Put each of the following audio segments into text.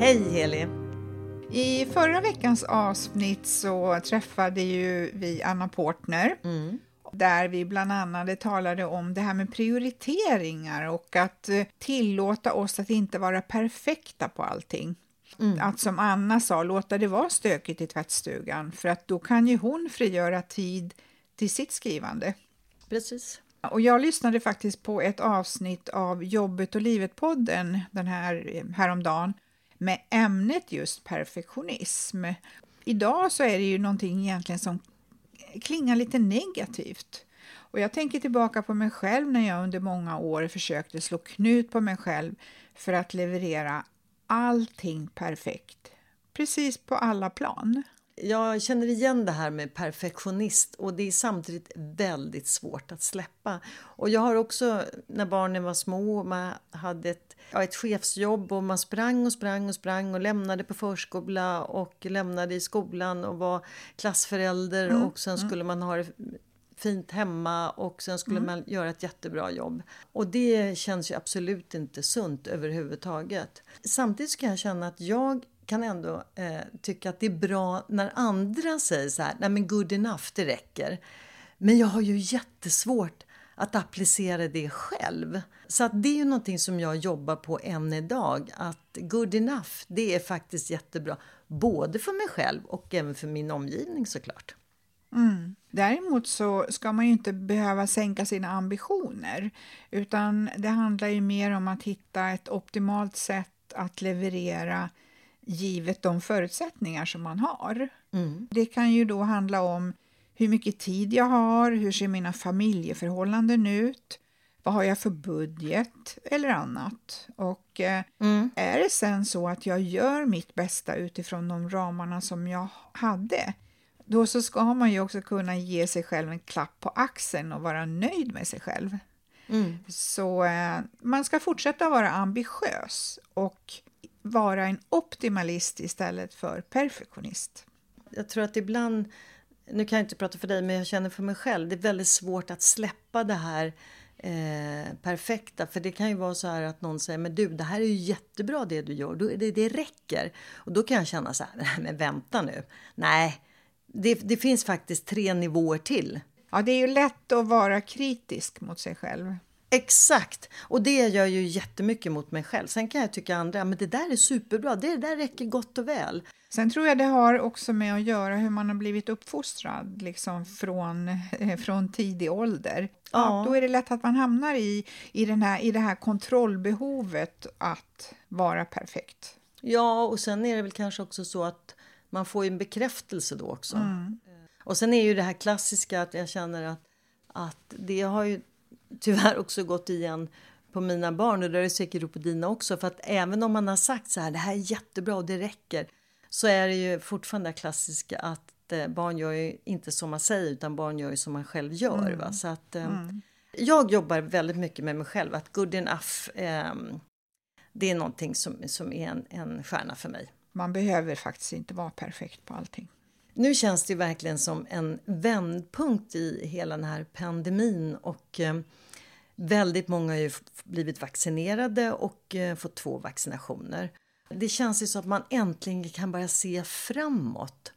Hej Heli! I förra veckans avsnitt så träffade ju vi Anna Portner där vi bland annat talade om det här med prioriteringar och att eh, tillåta oss att inte vara perfekta på allting. Att som Anna sa, låta det vara stökigt i tvättstugan för att då kan ju hon frigöra tid till sitt skrivande. Precis. Och jag lyssnade faktiskt på ett avsnitt av Jobbet och livet-podden den här häromdagen med ämnet just perfektionism. Idag så är det ju någonting egentligen som klingar lite negativt. Och jag tänker tillbaka på mig själv när jag under många år försökte slå knut på mig själv för att leverera allting perfekt. Precis på alla plan. Jag känner igen det här med perfektionist och det är samtidigt väldigt svårt att släppa. Och jag har också, när barnen var små, man hade ett, ja, ett chefsjobb och man sprang och sprang och sprang och lämnade på förskola och lämnade i skolan och var klassförälder och sen skulle man ha det fint hemma och sen skulle man göra ett jättebra jobb. Och det känns ju absolut inte sunt överhuvudtaget. Samtidigt kan jag känna att jag kan ändå eh, tycka att det är bra när andra säger så här, nej men good enough, det räcker. Men jag har ju jättesvårt att applicera det själv. Så att det är ju någonting som jag jobbar på än idag. Att good enough, det är faktiskt jättebra. Både för mig själv och även för min omgivning såklart. Däremot så ska man ju inte behöva sänka sina ambitioner utan det handlar ju mer om att hitta ett optimalt sätt att leverera givet de förutsättningar som man har. Det kan ju då handla om hur mycket tid jag har, hur ser mina familjeförhållanden ut, vad har jag för budget eller annat. Och eh, är det sen så att jag gör mitt bästa utifrån de ramarna som jag hade, då så ska man ju också kunna ge sig själv en klapp på axeln och vara nöjd med sig själv. Så eh, man ska fortsätta vara ambitiös och vara en optimalist istället för perfektionist. jag tror att ibland, nu kan jag inte prata för dig, men jag känner för mig själv, det är väldigt svårt att släppa det här eh, perfekta. För det kan ju vara så här att någon säger, men du, det här är ju jättebra det du gör, Då- det, det räcker. Och då kan jag känna så här, men vänta nu. Nej, det, det finns faktiskt tre nivåer till. Ja, det är ju lätt att vara kritisk mot sig själv. Exakt! Och det gör ju jättemycket mot mig själv. Sen kan jag tycka andra, men det där är superbra, det där räcker gott och väl. Sen tror jag det har också med att göra hur man har blivit uppfostrad liksom från, eh, från tidig ålder. Ja. Då är det lätt att man hamnar i, i, den här, i det här kontrollbehovet att vara perfekt. Ja, och sen är det väl kanske också så att man får en bekräftelse då också. Och sen är ju det här klassiska att jag känner att, att det har ju tyvärr också gått igen på mina barn och det är det säkert på dina också. För att även om man har sagt så här, det här är jättebra och det räcker. Så är det ju fortfarande det klassiska att eh, barn gör ju inte som man säger utan barn gör ju som man själv gör. Va? Så att, eh, Jag jobbar väldigt mycket med mig själv, att good enough eh, det är någonting som, som är en, en stjärna för mig. Man behöver faktiskt inte vara perfekt på allting. Nu känns det verkligen som en vändpunkt i hela den här pandemin och eh, väldigt många har ju blivit vaccinerade och eh, fått två vaccinationer. Det känns ju som att man äntligen kan börja se framåt.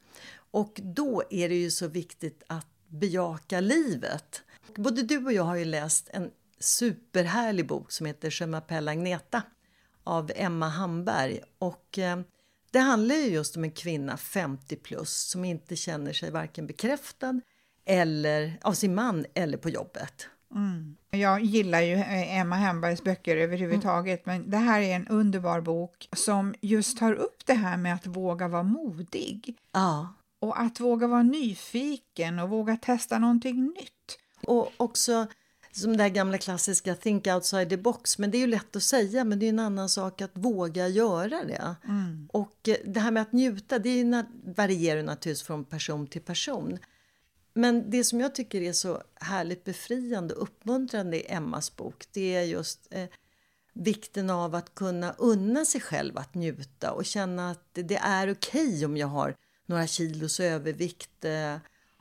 Och då är det ju så viktigt att bejaka livet. Både du och jag har ju läst en superhärlig bok som heter Je m'appelle Agneta av Emma Hamberg. Och eh, det handlar ju just om en kvinna 50 plus som inte känner sig varken bekräftad eller av sin man eller på jobbet. Mm. Jag gillar ju eh, Emma Hembergs böcker överhuvudtaget, mm. men det här är en underbar bok som just tar upp det här med att våga vara modig. Ja. Och att våga vara nyfiken och våga testa någonting nytt. Och också som det här gamla klassiska think outside the box. Men det är ju lätt att säga, men det är en annan sak att våga göra det. Mm. Och eh, det här med att njuta, det varierar naturligtvis från person till person. Men det som jag tycker är så härligt befriande och uppmuntrande i Emmas bok, det är just eh, vikten av att kunna unna sig själv att njuta och känna att det är okej okay om jag har några kilos övervikt eh,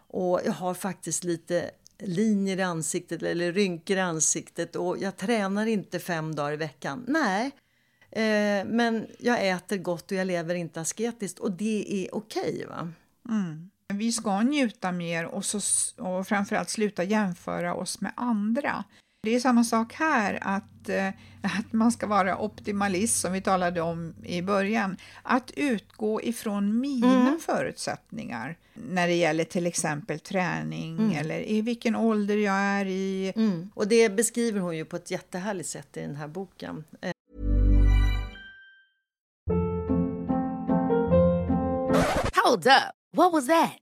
och jag har faktiskt lite linjer i ansiktet eller rynkor i ansiktet och jag tränar inte fem dagar i veckan. Nej, eh, men jag äter gott och jag lever inte asketiskt och det är okej. Okay, mm. Vi ska njuta mer och, så, och framförallt sluta jämföra oss med andra. Det är samma sak här, att, eh, att man ska vara optimalist som vi talade om i början. Att utgå ifrån mina mm. förutsättningar när det gäller till exempel träning mm. eller i vilken ålder jag är i. Mm. Och det beskriver hon ju på ett jättehärligt sätt i den här boken. Hold up. What was that?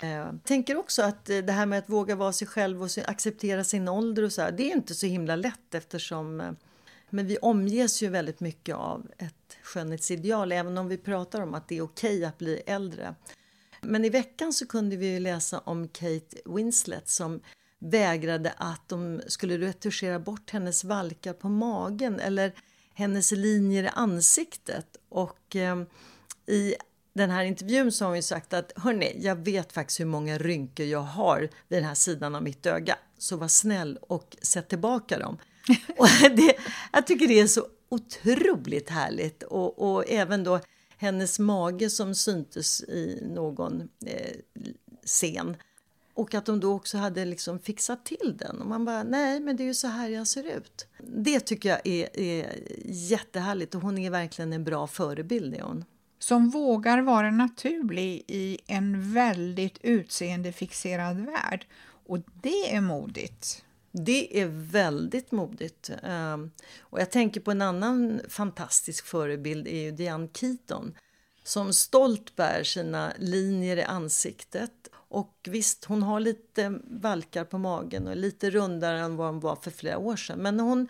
Jag tänker också att eh, det här med att våga vara sig själv och acceptera sin ålder och så här, det är inte så himla lätt eftersom eh, men vi omges ju väldigt mycket av ett skönhetsideal även om vi pratar om att det är okej okay att bli äldre. Men i veckan så kunde vi läsa om Kate Winslet som vägrade att de skulle retuschera bort hennes valkar på magen eller hennes linjer i ansiktet. Och eh, i den här intervjun så har hon sagt att hörni, jag vet faktiskt hur många rynkor jag har vid den här sidan av mitt öga. Så var snäll och sätt tillbaka dem. och det, jag tycker det är så otroligt härligt och, och även då hennes mage som syntes i någon eh, scen. Och att de då också hade liksom fixat till den. Och man bara, nej men det är ju så här jag ser ut. Det tycker jag är, är jättehärligt och hon är verkligen en bra förebild. Är hon. Som vågar vara naturlig i en väldigt utseendefixerad värld. Och det är modigt. Det är väldigt modigt. Ehm, och jag tänker på en annan fantastisk förebild är ju Diane Keaton som stolt bär sina linjer i ansiktet. Och visst, hon har lite valkar på magen och är lite rundare än vad hon var för flera år sedan. Men hon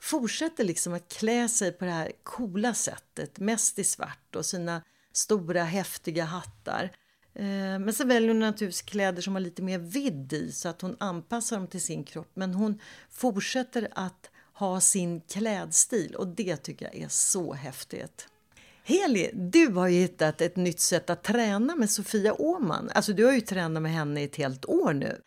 fortsätter liksom att klä sig på det här coola sättet, mest i svart och sina stora häftiga hattar. Eh, men sen väljer hon naturligtvis kläder som har lite mer vidd i så att hon anpassar dem till sin kropp. Men hon fortsätter att ha sin klädstil och det tycker jag är så häftigt. Heli, du har ju hittat ett nytt sätt att träna med Sofia Åman. Alltså du har ju tränat med henne i ett helt år nu.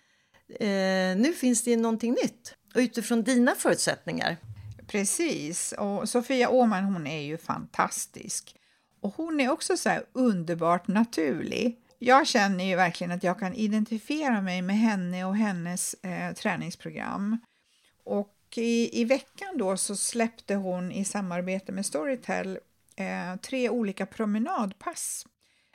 Eh, nu finns det ju någonting nytt och utifrån dina förutsättningar. Precis, och Sofia Åman hon är ju fantastisk. Och hon är också så underbart naturlig. Jag känner ju verkligen att jag kan identifiera mig med henne och hennes eh, träningsprogram. Och i, i veckan då så släppte hon i samarbete med Storytel eh, tre olika promenadpass.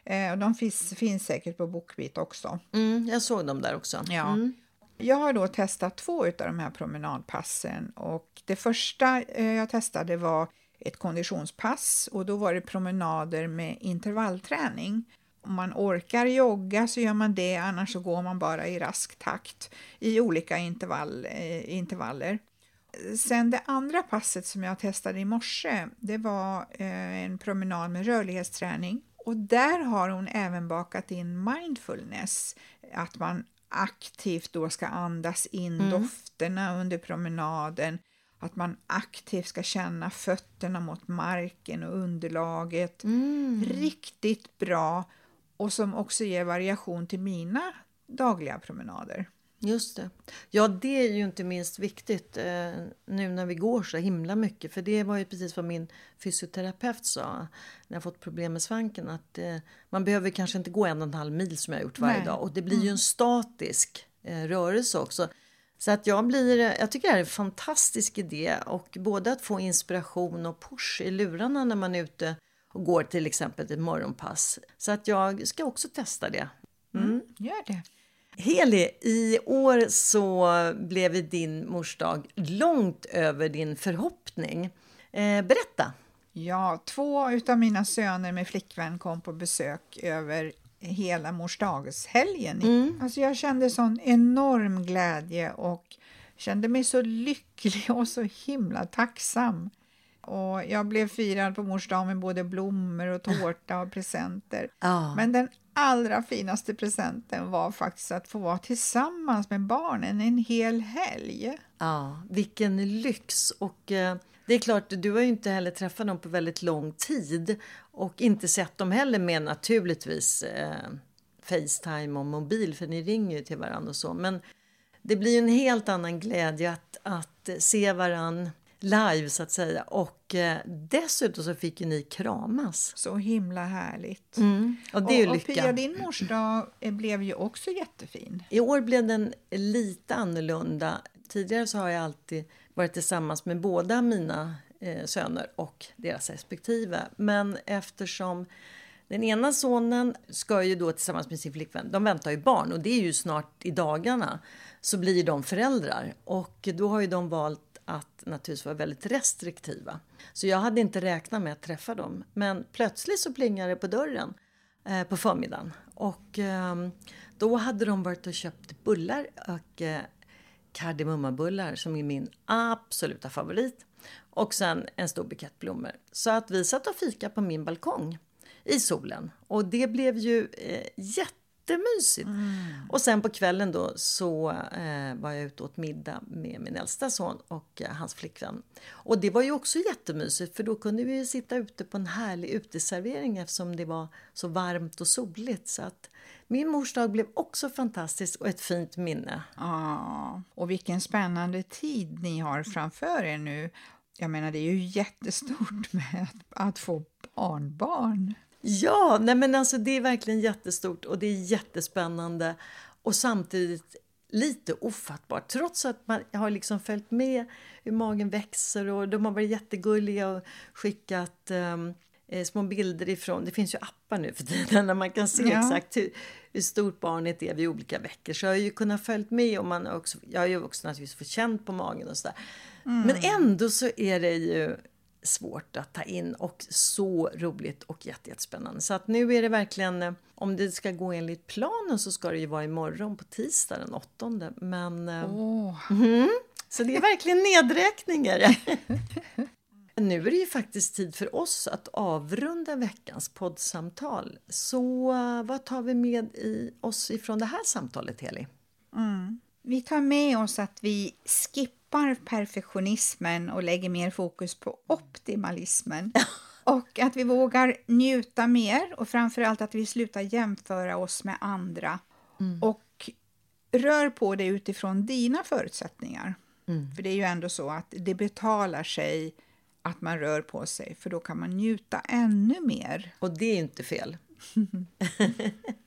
Eh, och de finns, finns säkert på Bookbeat också. Mm, jag såg dem där också. Ja. Mm. Jag har då testat två av de här promenadpassen och det första eh, jag testade var ett konditionspass och då var det promenader med intervallträning. Om man orkar jogga så gör man det, annars så går man bara i rask takt i olika intervall, eh, intervaller. Sen det andra passet som jag testade i morse, det var eh, en promenad med rörlighetsträning. Och där har hon även bakat in mindfulness, att man aktivt då ska andas in mm. dofterna under promenaden, att man aktivt ska känna fötterna mot marken och underlaget. Mm. Riktigt bra och som också ger variation till mina dagliga promenader. Just det. Ja, det är ju inte minst viktigt eh, nu när vi går så himla mycket. För det var ju precis vad min fysioterapeut sa när jag fått problem med svanken. Att eh, man behöver kanske inte gå en och en halv mil som jag gjort varje Nej. dag. Och det blir mm. ju en statisk eh, rörelse också. Så att jag, blir, jag tycker det här är en fantastisk idé. Och både att få inspiration och push i lurarna när man är ute och går till exempel ett morgonpass. Så att jag ska också testa det. Mm. Mm, gör det. Heli, i år så blev din mors dag långt över din förhoppning. Eh, berätta! Ja, två av mina söner med flickvän kom på besök över hela mors dagshelgen. Mm. Alltså jag kände sån enorm glädje och kände mig så lycklig och så himla tacksam. Och jag blev firad på mors dag med både blommor och tårta och presenter. Oh. Men den allra finaste presenten var faktiskt att få vara tillsammans med barnen en hel helg. Ja, vilken lyx! Och eh, det är klart, du har ju inte heller träffat dem på väldigt lång tid och inte sett dem heller med naturligtvis eh, Facetime och mobil, för ni ringer ju till varandra och så. Men det blir ju en helt annan glädje att, att se varandra live så att säga. Och eh, dessutom så fick ju ni kramas. Så himla härligt. Mm. Och det är och, lycka. Och Pia, din mors dag blev ju också jättefin. I år blev den lite annorlunda. Tidigare så har jag alltid varit tillsammans med båda mina eh, söner och deras respektive. Men eftersom den ena sonen ska ju då tillsammans med sin flickvän, de väntar ju barn och det är ju snart i dagarna, så blir de föräldrar. Och då har ju de valt att naturligtvis vara väldigt restriktiva. Så jag hade inte räknat med att träffa dem. Men plötsligt så plingade det på dörren eh, på förmiddagen. Och eh, då hade de varit och köpt bullar och eh, kardemummabullar som är min absoluta favorit. Och sen en stor bukett blommor. Så att vi satt och fika på min balkong i solen. Och det blev ju eh, jätte jättemysigt. Mm. Och sen på kvällen då så eh, var jag ute åt middag med min äldsta son och eh, hans flickvän. Och det var ju också jättemysigt för då kunde vi sitta ute på en härlig uteservering eftersom det var så varmt och soligt. Så att min mors dag blev också fantastisk och ett fint minne. Ja, och vilken spännande tid ni har framför er nu. Jag menar, det är ju jättestort med att, att få barnbarn. Ja, nej men alltså det är verkligen jättestort och det är jättespännande och samtidigt lite ofattbart. Trots att man har liksom följt med hur magen växer och de har varit jättegulliga och skickat um, små bilder ifrån. Det finns ju appar nu för tiden där man kan se ja. exakt hur, hur stort barnet är vid olika veckor. Så jag har ju kunnat följt med och man också, jag har ju också naturligtvis fått känt på magen och sådär. Mm. Men ändå så är det ju svårt att ta in och så roligt och jättespännande. Så att nu är det verkligen, eh, om det ska gå enligt planen så ska det ju vara imorgon på tisdag den 8. Men... Oh. Mm, så det är verkligen nedräkningar. nu är det ju faktiskt tid för oss att avrunda veckans poddsamtal. Så uh, vad tar vi med i oss ifrån det här samtalet, Heli? Mm. Vi tar med oss att vi skippar perfektionismen och lägger mer fokus på optimalismen. Och att vi vågar njuta mer och framförallt att vi slutar jämföra oss med andra. Mm. Och rör på dig utifrån dina förutsättningar. Mm. För det är ju ändå så att det betalar sig att man rör på sig, för då kan man njuta ännu mer. Och det är inte fel.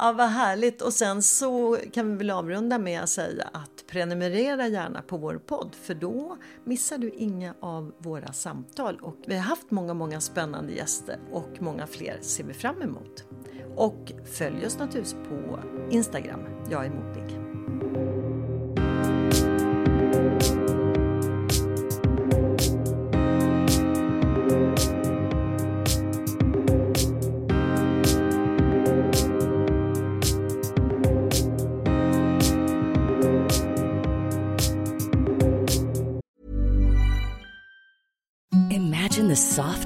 ja, vad härligt. Och sen så kan vi väl avrunda med att säga att prenumerera gärna på vår podd för då missar du inga av våra samtal. Och vi har haft många, många spännande gäster och många fler ser vi fram emot. Och följ oss naturligtvis på Instagram. Jag är modig.